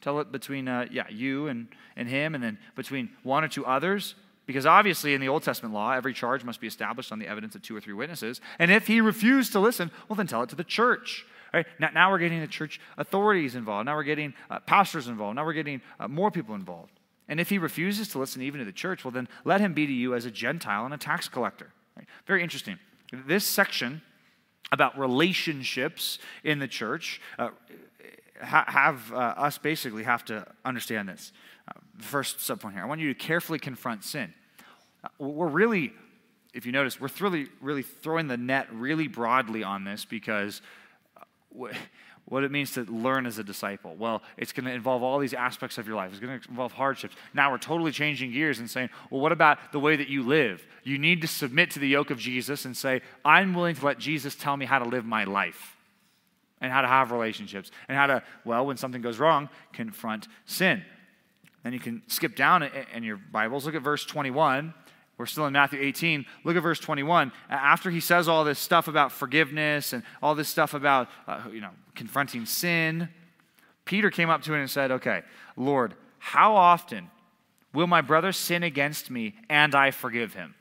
Tell it between, uh, yeah, you and, and him, and then between one or two others. Because obviously, in the Old Testament law, every charge must be established on the evidence of two or three witnesses. And if he refused to listen, well, then tell it to the church. Right? Now, now we're getting the church authorities involved. Now we're getting uh, pastors involved. Now we're getting uh, more people involved. And if he refuses to listen even to the church, well, then let him be to you as a Gentile and a tax collector. Right? Very interesting. This section about relationships in the church uh, ha- have uh, us basically have to understand this. Uh, first subpoint here I want you to carefully confront sin. Uh, we're really, if you notice, we're really, really throwing the net really broadly on this because uh, what it means to learn as a disciple. Well, it's going to involve all these aspects of your life. It's going to involve hardships. Now we're totally changing gears and saying, well, what about the way that you live? You need to submit to the yoke of Jesus and say, I'm willing to let Jesus tell me how to live my life and how to have relationships and how to, well, when something goes wrong, confront sin. Then you can skip down in your Bibles. Look at verse 21. We're still in Matthew 18. Look at verse 21. After he says all this stuff about forgiveness and all this stuff about, uh, you know, confronting sin, Peter came up to him and said, Okay, Lord, how often will my brother sin against me and I forgive him?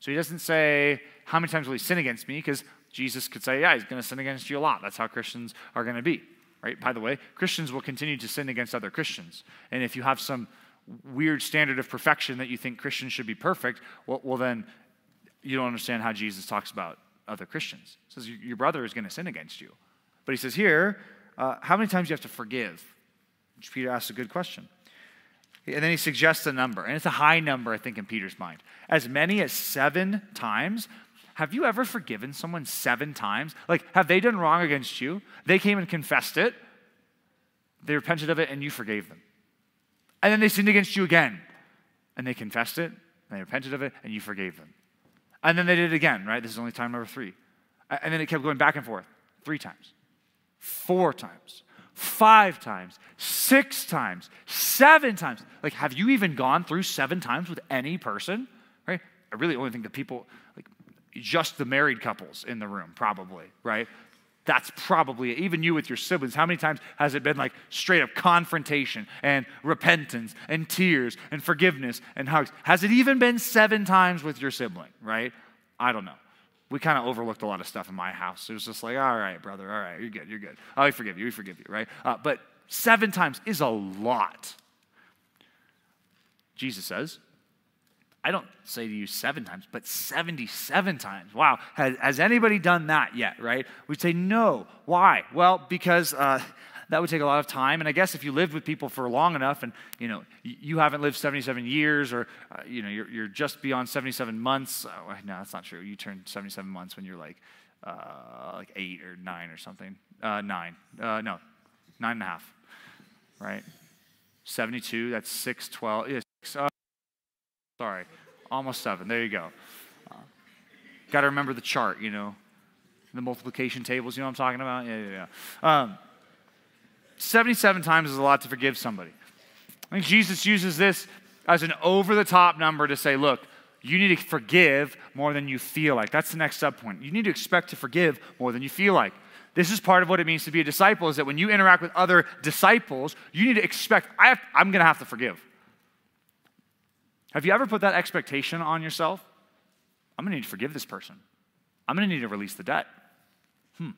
So he doesn't say, How many times will he sin against me? Because Jesus could say, yeah, he's going to sin against you a lot. That's how Christians are going to be, right? By the way, Christians will continue to sin against other Christians. And if you have some weird standard of perfection that you think Christians should be perfect, well, well then you don't understand how Jesus talks about other Christians. He says your brother is going to sin against you. But he says here, uh, how many times do you have to forgive? Which Peter asks a good question. And then he suggests a number, and it's a high number, I think, in Peter's mind. As many as seven times. Have you ever forgiven someone seven times? Like, have they done wrong against you? They came and confessed it, they repented of it, and you forgave them. And then they sinned against you again, and they confessed it, and they repented of it, and you forgave them. And then they did it again, right? This is only time number three. And then it kept going back and forth three times, four times, five times, six times, seven times. Like, have you even gone through seven times with any person? Right? I really only think the people, just the married couples in the room, probably, right? That's probably even you with your siblings. How many times has it been like straight up confrontation and repentance and tears and forgiveness and hugs? Has it even been seven times with your sibling, right? I don't know. We kind of overlooked a lot of stuff in my house. It was just like, all right, brother, all right, you're good, you're good. Oh, I forgive you, we forgive you, right? Uh, but seven times is a lot. Jesus says, I don't say to you seven times, but 77 times. Wow. Has, has anybody done that yet, right? We'd say no. Why? Well, because uh, that would take a lot of time. And I guess if you lived with people for long enough and, you know, you haven't lived 77 years or, uh, you know, you're, you're just beyond 77 months. Oh, no, that's not true. You turn 77 months when you're like, uh, like eight or nine or something. Uh, nine. Uh, no, nine and a half, right? 72, that's 6, 12. Yeah, six, sorry, almost seven. There you go. Uh, Got to remember the chart, you know, the multiplication tables, you know what I'm talking about? Yeah, yeah, yeah. Um, 77 times is a lot to forgive somebody. I think Jesus uses this as an over the top number to say, look, you need to forgive more than you feel like. That's the next subpoint. You need to expect to forgive more than you feel like. This is part of what it means to be a disciple is that when you interact with other disciples, you need to expect, I I'm going to have to forgive. Have you ever put that expectation on yourself? I'm to need to forgive this person. I'm to need to release the debt. Hmm.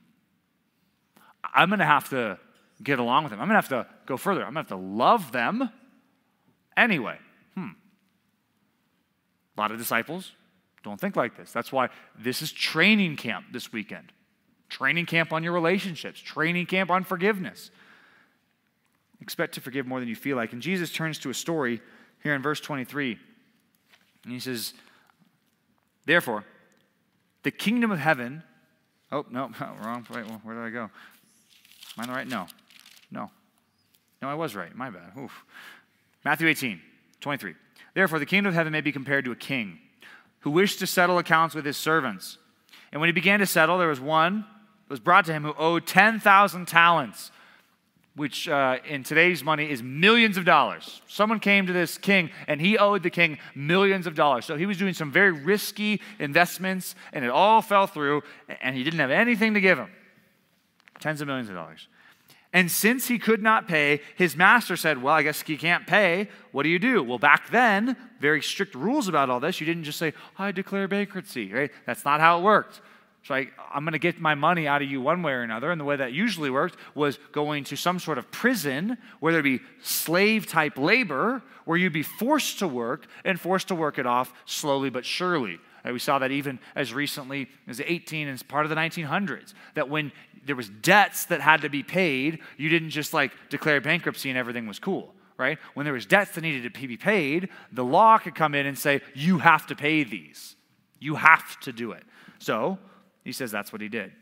I'm to have to get along with them. I'm to have to go further. I'm to have to love them anyway. Hmm. A lot of disciples don't think like this. That's why this is training camp this weekend. Training camp on your relationships, training camp on forgiveness. Expect to forgive more than you feel like. And Jesus turns to a story here in verse 23. And he says, Therefore, the kingdom of heaven. Oh, no, wrong. Wait, where did I go? Am I right? No. No. No, I was right. My bad. Oof. Matthew 18, 23. Therefore, the kingdom of heaven may be compared to a king who wished to settle accounts with his servants. And when he began to settle, there was one that was brought to him who owed 10,000 talents, which uh, in today's money is millions of dollars. Someone came to this king and he owed the king millions of dollars. So he was doing some very risky investments and it all fell through and he didn't have anything to give him. Tens of millions of dollars. And since he could not pay, his master said, Well, I guess he can't pay. What do you do? Well, back then, very strict rules about all this. You didn't just say, I declare bankruptcy, right? That's not how it worked. So I, I'm going to get my money out of you one way or another. And the way that usually worked was going to some sort of prison where there'd be slave type labor, where you'd be forced to work and forced to work it off slowly but surely. We saw that even as recently as 18 and as part of the 1900s. That when there was debts that had to be paid, you didn't just like declare bankruptcy and everything was cool, right? When there was debts that needed to be paid, the law could come in and say, you have to pay these. You have to do it. So he says that's what he did.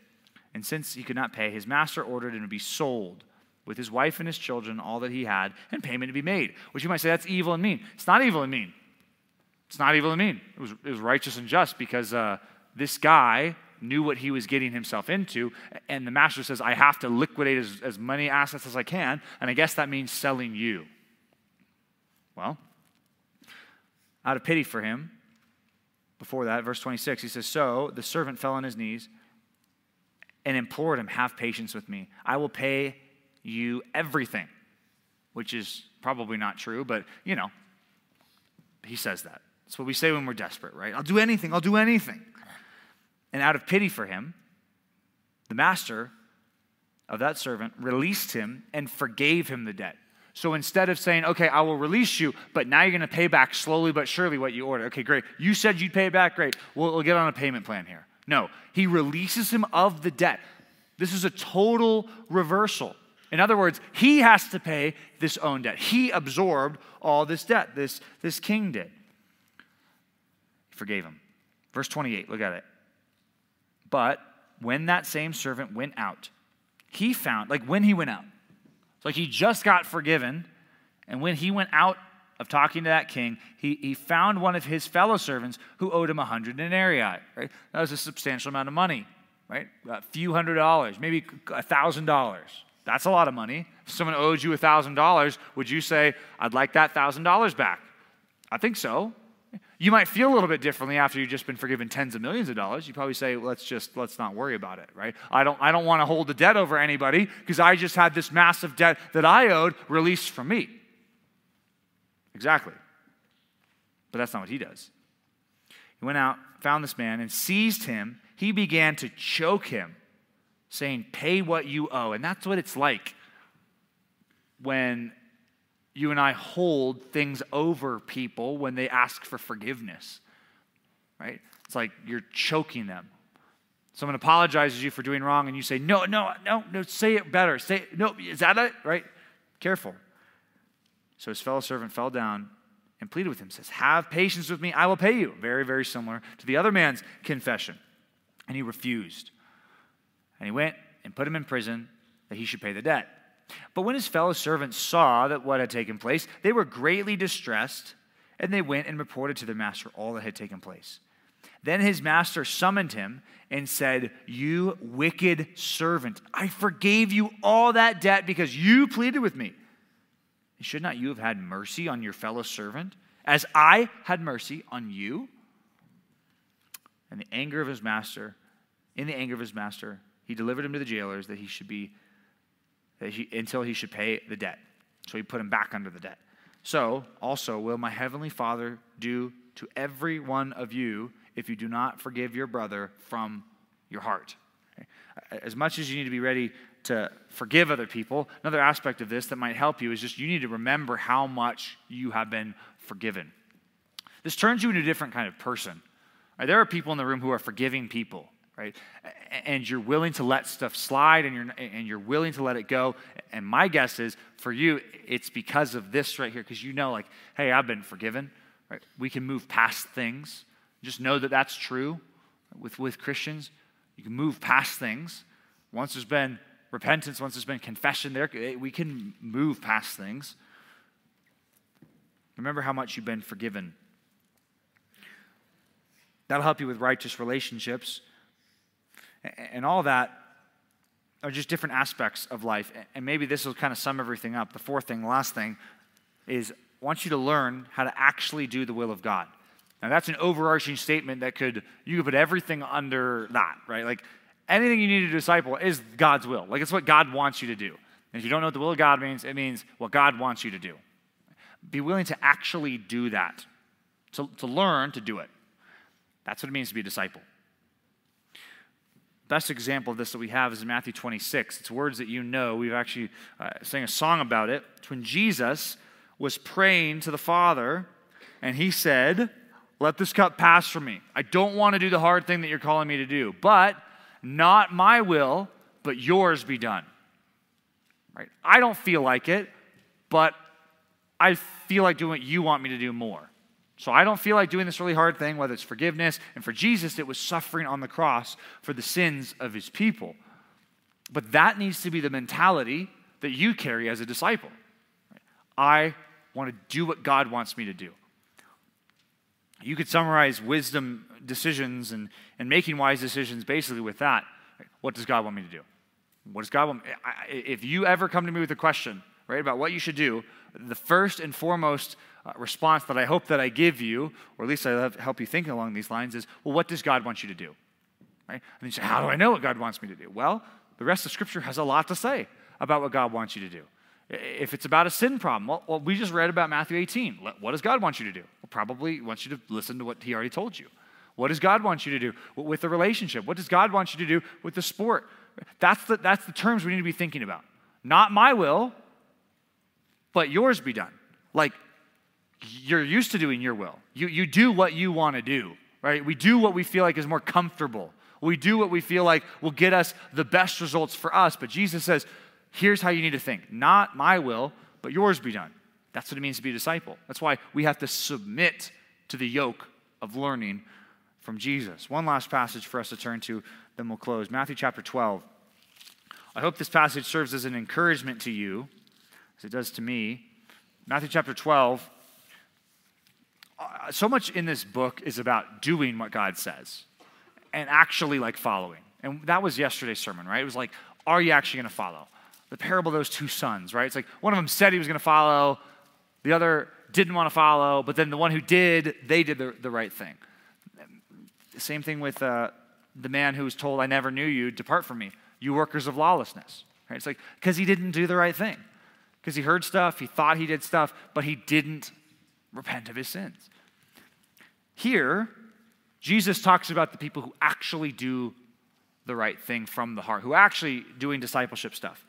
And since he could not pay, his master ordered him to be sold with his wife and his children, all that he had, and payment to be made. Which you might say that's evil and mean. It's not evil and mean. It's not evil and mean. It was, it was righteous and just because uh, this guy knew what he was getting himself into. And the master says, I have to liquidate as, as many assets as I can. And I guess that means selling you. Well, out of pity for him, before that, verse 26, he says, So the servant fell on his knees and implored him, Have patience with me. I will pay you everything, which is probably not true, but you know, he says that. That's what we say when we're desperate, right? I'll do anything, I'll do anything. And out of pity for him, the master of that servant released him and forgave him the debt. So instead of saying, okay, I will release you, but now you're going to pay back slowly but surely what you ordered. Okay, great. You said you'd pay it back. Great. We'll, we'll get on a payment plan here. No, he releases him of the debt. This is a total reversal. In other words, he has to pay this own debt. He absorbed all this debt, this, this king did. He forgave him. Verse 28, look at it. But when that same servant went out, he found, like when he went out, it's like he just got forgiven. And when he went out of talking to that king, he, he found one of his fellow servants who owed him a hundred denarii, right? That was a substantial amount of money, right? A few hundred dollars, maybe a thousand dollars. That's a lot of money. If someone owed you a thousand dollars, would you say, I'd like that thousand dollars back? I think so. You might feel a little bit differently after you've just been forgiven tens of millions of dollars. You probably say, let's just, let's not worry about it, right? I don't, I don't want to hold the debt over anybody because I just had this massive debt that I owed released from me. Exactly. But that's not what he does. He went out, found this man, and seized him. He began to choke him, saying, Pay what you owe. And that's what it's like when you and I hold things over people when they ask for forgiveness, right? It's like you're choking them. Someone apologizes you for doing wrong, and you say, No, no, no, no, say it better. Say, no, is that it? Right? Careful. So his fellow servant fell down and pleaded with him, says, Have patience with me, I will pay you. Very, very similar to the other man's confession. And he refused. And he went and put him in prison that he should pay the debt. But when his fellow servants saw that what had taken place, they were greatly distressed, and they went and reported to their master all that had taken place. Then his master summoned him and said, You wicked servant, I forgave you all that debt because you pleaded with me. Should not you have had mercy on your fellow servant, as I had mercy on you? And the anger of his master, in the anger of his master, he delivered him to the jailers that he should be he, until he should pay the debt. So he put him back under the debt. So also will my heavenly Father do to every one of you if you do not forgive your brother from your heart. As much as you need to be ready to forgive other people, another aspect of this that might help you is just you need to remember how much you have been forgiven. This turns you into a different kind of person. Right? There are people in the room who are forgiving people, right? And you're willing to let stuff slide and you're, and you're willing to let it go. And my guess is for you, it's because of this right here, because you know, like, hey, I've been forgiven. Right? We can move past things. Just know that that's true with, with Christians. You can move past things. Once there's been repentance, once there's been confession there, eh, we can move past things. Remember how much you've been forgiven. That'll help you with righteous relationships. And all that are just different aspects of life. And maybe this will kind of sum everything up. The fourth thing, the last thing, is I want you to learn how to actually do the will of God. Now that's an overarching statement that could you could put everything under that, right? Like anything you need to disciple is God's will. Like it's what God wants you to do. And if you don't know what the will of God means, it means what God wants you to do. Be willing to actually do that, to, to learn to do it. That's what it means to be a disciple. Best example of this that we have is in Matthew 26. It's words that you know. We've actually uh, sang a song about it. It's when Jesus was praying to the Father, and he said, let this cup pass from me. I don't want to do the hard thing that you're calling me to do, but not my will, but yours be done. Right? I don't feel like it, but I feel like doing what you want me to do more. So I don't feel like doing this really hard thing, whether it's forgiveness. And for Jesus, it was suffering on the cross for the sins of his people. But that needs to be the mentality that you carry as a disciple. I want to do what God wants me to do. You could summarize wisdom decisions and, and making wise decisions basically with that. What does God want me to do? What does God want me? If you ever come to me with a question, right, about what you should do, the first and foremost uh, response that I hope that I give you, or at least I help you think along these lines, is, well, what does God want you to do? Right? And you say, how do I know what God wants me to do? Well, the rest of Scripture has a lot to say about what God wants you to do. If it's about a sin problem, well, we just read about Matthew 18. What does God want you to do? Well, probably wants you to listen to what He already told you. What does God want you to do with the relationship? What does God want you to do with the sport? That's the, that's the terms we need to be thinking about. Not my will, but yours be done. Like, you're used to doing your will. You, you do what you want to do, right? We do what we feel like is more comfortable. We do what we feel like will get us the best results for us. But Jesus says, Here's how you need to think not my will, but yours be done. That's what it means to be a disciple. That's why we have to submit to the yoke of learning from Jesus. One last passage for us to turn to, then we'll close. Matthew chapter 12. I hope this passage serves as an encouragement to you, as it does to me. Matthew chapter 12. Uh, so much in this book is about doing what God says and actually like following. And that was yesterday's sermon, right? It was like, are you actually going to follow? the parable of those two sons, right? It's like one of them said he was going to follow, the other didn't want to follow, but then the one who did, they did the, the right thing. Same thing with uh, the man who was told, I never knew you, depart from me, you workers of lawlessness. Right? It's like, because he didn't do the right thing. Because he heard stuff, he thought he did stuff, but he didn't repent of his sins. Here, Jesus talks about the people who actually do the right thing from the heart, who are actually doing discipleship stuff.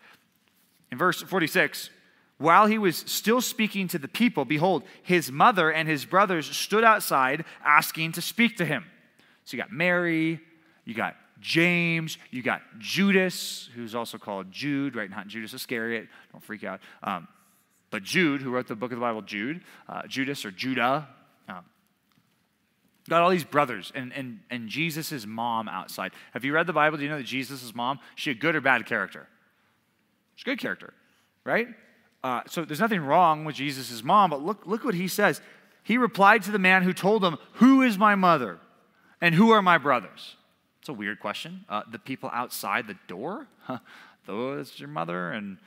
In verse 46, While he was still speaking to the people, behold, his mother and his brothers stood outside asking to speak to him. So you got Mary, you got James, you got Judas, who's also called Jude, right? Not Judas Iscariot, don't freak out. Um, but Jude, who wrote the book of the Bible, Jude, uh, Judas or Judah, um, got all these brothers and, and, and Jesus' mom outside. Have you read the Bible? Do you know that Jesus' mom, she a good or bad character? She's a good character, right? Uh, so there's nothing wrong with Jesus' mom, but look, look what he says. He replied to the man who told him, Who is my mother and who are my brothers? It's a weird question. Uh, the people outside the door? Huh, those your mother and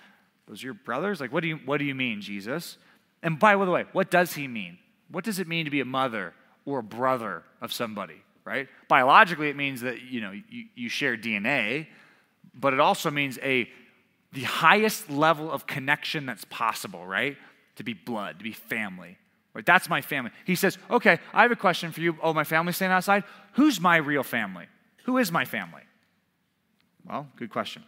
those your brothers? Like, what do you, what do you mean, Jesus? And by the way, what does he mean? What does it mean to be a mother or a brother of somebody, right? Biologically, it means that, you know, you, you share DNA, but it also means a the highest level of connection that's possible, right? To be blood, to be family. Right? That's my family. He says, Okay, I have a question for you. Oh, my family's staying outside. Who's my real family? Who is my family? Well, good question.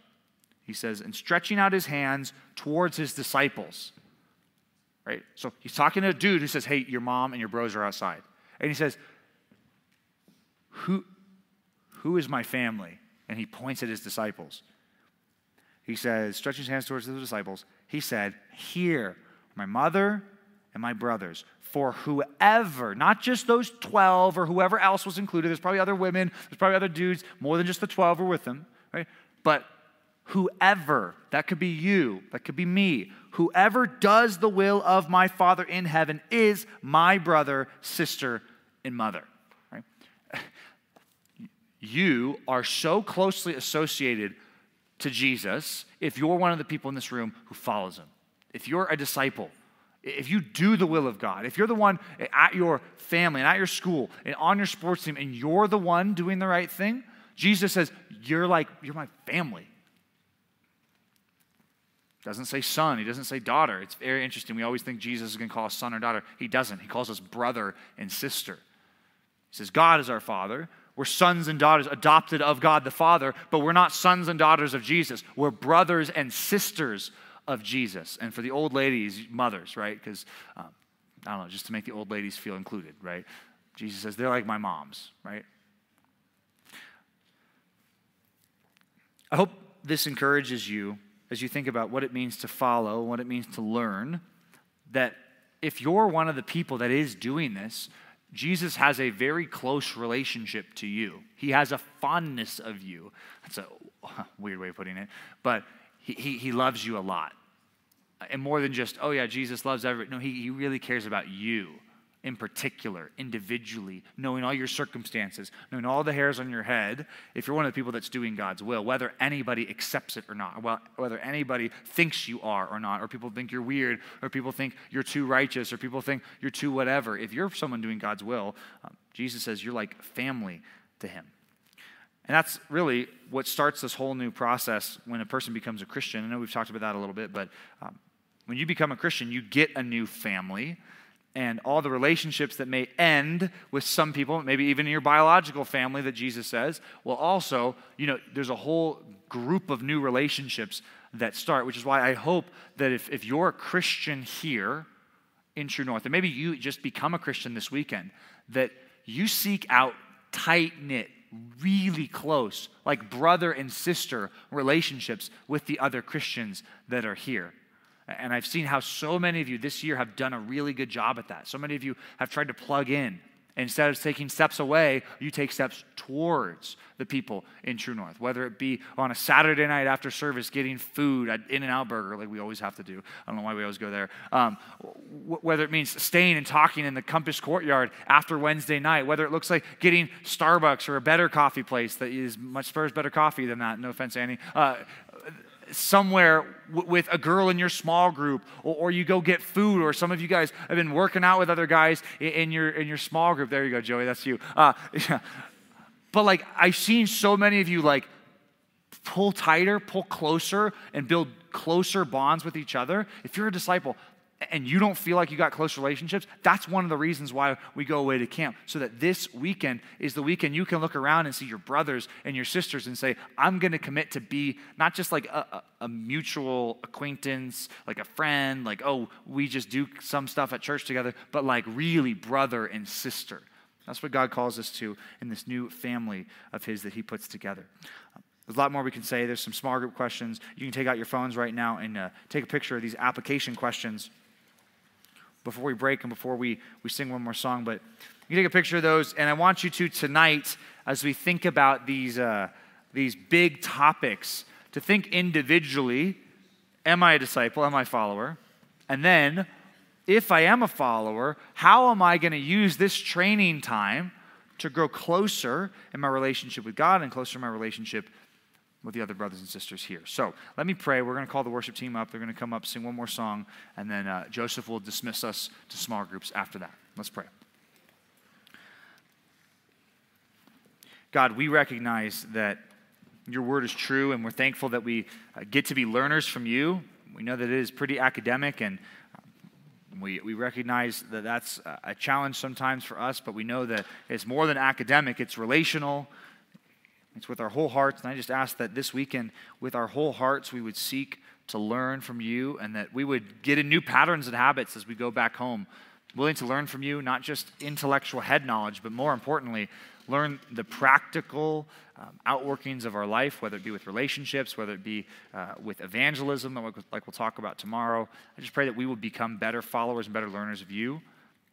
He says, and stretching out his hands towards his disciples. Right? So he's talking to a dude who says, Hey, your mom and your bros are outside. And he says, Who, who is my family? And he points at his disciples. He says, stretching his hands towards his disciples, he said, Here, my mother and my brothers. For whoever, not just those 12 or whoever else was included, there's probably other women, there's probably other dudes, more than just the 12 were with them, right? But whoever, that could be you, that could be me, whoever does the will of my Father in heaven is my brother, sister, and mother. Right? You are so closely associated to Jesus if you're one of the people in this room who follows him. If you're a disciple, if you do the will of God, if you're the one at your family and at your school and on your sports team and you're the one doing the right thing, Jesus says, You're like, you're my family. Doesn't say son, he doesn't say daughter. It's very interesting. We always think Jesus is going to call us son or daughter. He doesn't. He calls us brother and sister. He says, God is our father. We're sons and daughters adopted of God the Father, but we're not sons and daughters of Jesus. We're brothers and sisters of Jesus. And for the old ladies, mothers, right? Because, um, I don't know, just to make the old ladies feel included, right? Jesus says, they're like my moms, right? I hope this encourages you as you think about what it means to follow, what it means to learn, that if you're one of the people that is doing this, Jesus has a very close relationship to you. He has a fondness of you. That's a weird way of putting it, but he, he, he loves you a lot. And more than just, oh yeah, Jesus loves everyone. No, he, he really cares about you in particular, individually, knowing all your circumstances, knowing all the hairs on your head, if you're one of the people that's doing God's will, whether anybody accepts it or not, well, whether anybody thinks you are or not, or people think you're weird, or people think you're too righteous, or people think you're too whatever, if you're someone doing God's will, um, Jesus says you're like family to Him. And that's really what starts this whole new process when a person becomes a Christian. I know we've talked about that a little bit, but um, when you become a Christian, you get a new family and all the relationships that may end with some people, maybe even in your biological family that Jesus says, well, also, you know, there's a whole group of new relationships that start, which is why I hope that if, if you're a Christian here in True North, and maybe you just become a Christian this weekend, that you seek out tight knit, really close, like brother and sister relationships with the other Christians that are here. And I've seen how so many of you this year have done a really good job at that. So many of you have tried to plug in. Instead of taking steps away, you take steps towards the people in True North. Whether it be on a Saturday night after service, getting food at In and Out Burger, like we always have to do. I don't know why we always go there. Um, whether it means staying and talking in the Compass Courtyard after Wednesday night. Whether it looks like getting Starbucks or a better coffee place that is much better coffee than that. No offense, Annie. Uh, somewhere with a girl in your small group, or, or, you go get food, or some of you guys have been working out with other guys in, in your, in your small group. There you go, Joey, that's you. Uh, yeah. But like, I've seen so many of you like pull tighter, pull closer, and build closer bonds with each other. If you're a disciple, and you don't feel like you got close relationships, that's one of the reasons why we go away to camp. So that this weekend is the weekend you can look around and see your brothers and your sisters and say, I'm going to commit to be not just like a, a, a, mutual acquaintance, like a friend, like, oh, we just do some stuff at church together, but like really brother and sister. That's what God calls us to in this new family of His that He puts together. There's a lot more we can say. There's some small group questions. You can take out your phones right now and uh, take a picture of these application questions before we break and before we, we sing one more song. But you take a picture of those, and I want you to tonight, as we think about these, uh, these big topics, to think individually Am I a disciple? Am I a follower? And then, if I am a follower, how am I going to use this training time to grow closer in my relationship with God and closer in my relationship with the other brothers and sisters here. So let me pray. We're going to call the worship team up. They're going to come up, sing one more song, and then uh, Joseph will dismiss us to small groups after that. Let's pray. God, we recognize that your word is true, and we're thankful that we uh, get to be learners from you. We know that it is pretty academic, and um, we, we recognize that that's a challenge sometimes for us, but we know that it's more than academic, it's relational, it's with our whole hearts. And I just ask that this weekend, with our whole hearts, we would seek to learn from you and that we would get in new patterns and habits as we go back home. Willing to learn from you, not just intellectual head knowledge, but more importantly, learn the practical um, outworkings of our life, whether it be with relationships, whether it be uh, with evangelism, like we'll talk about tomorrow. I just pray that we would become better followers and better learners of you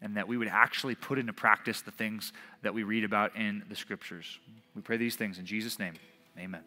and that we would actually put into practice the things that we read about in the scriptures. We pray these things in Jesus' name. Amen.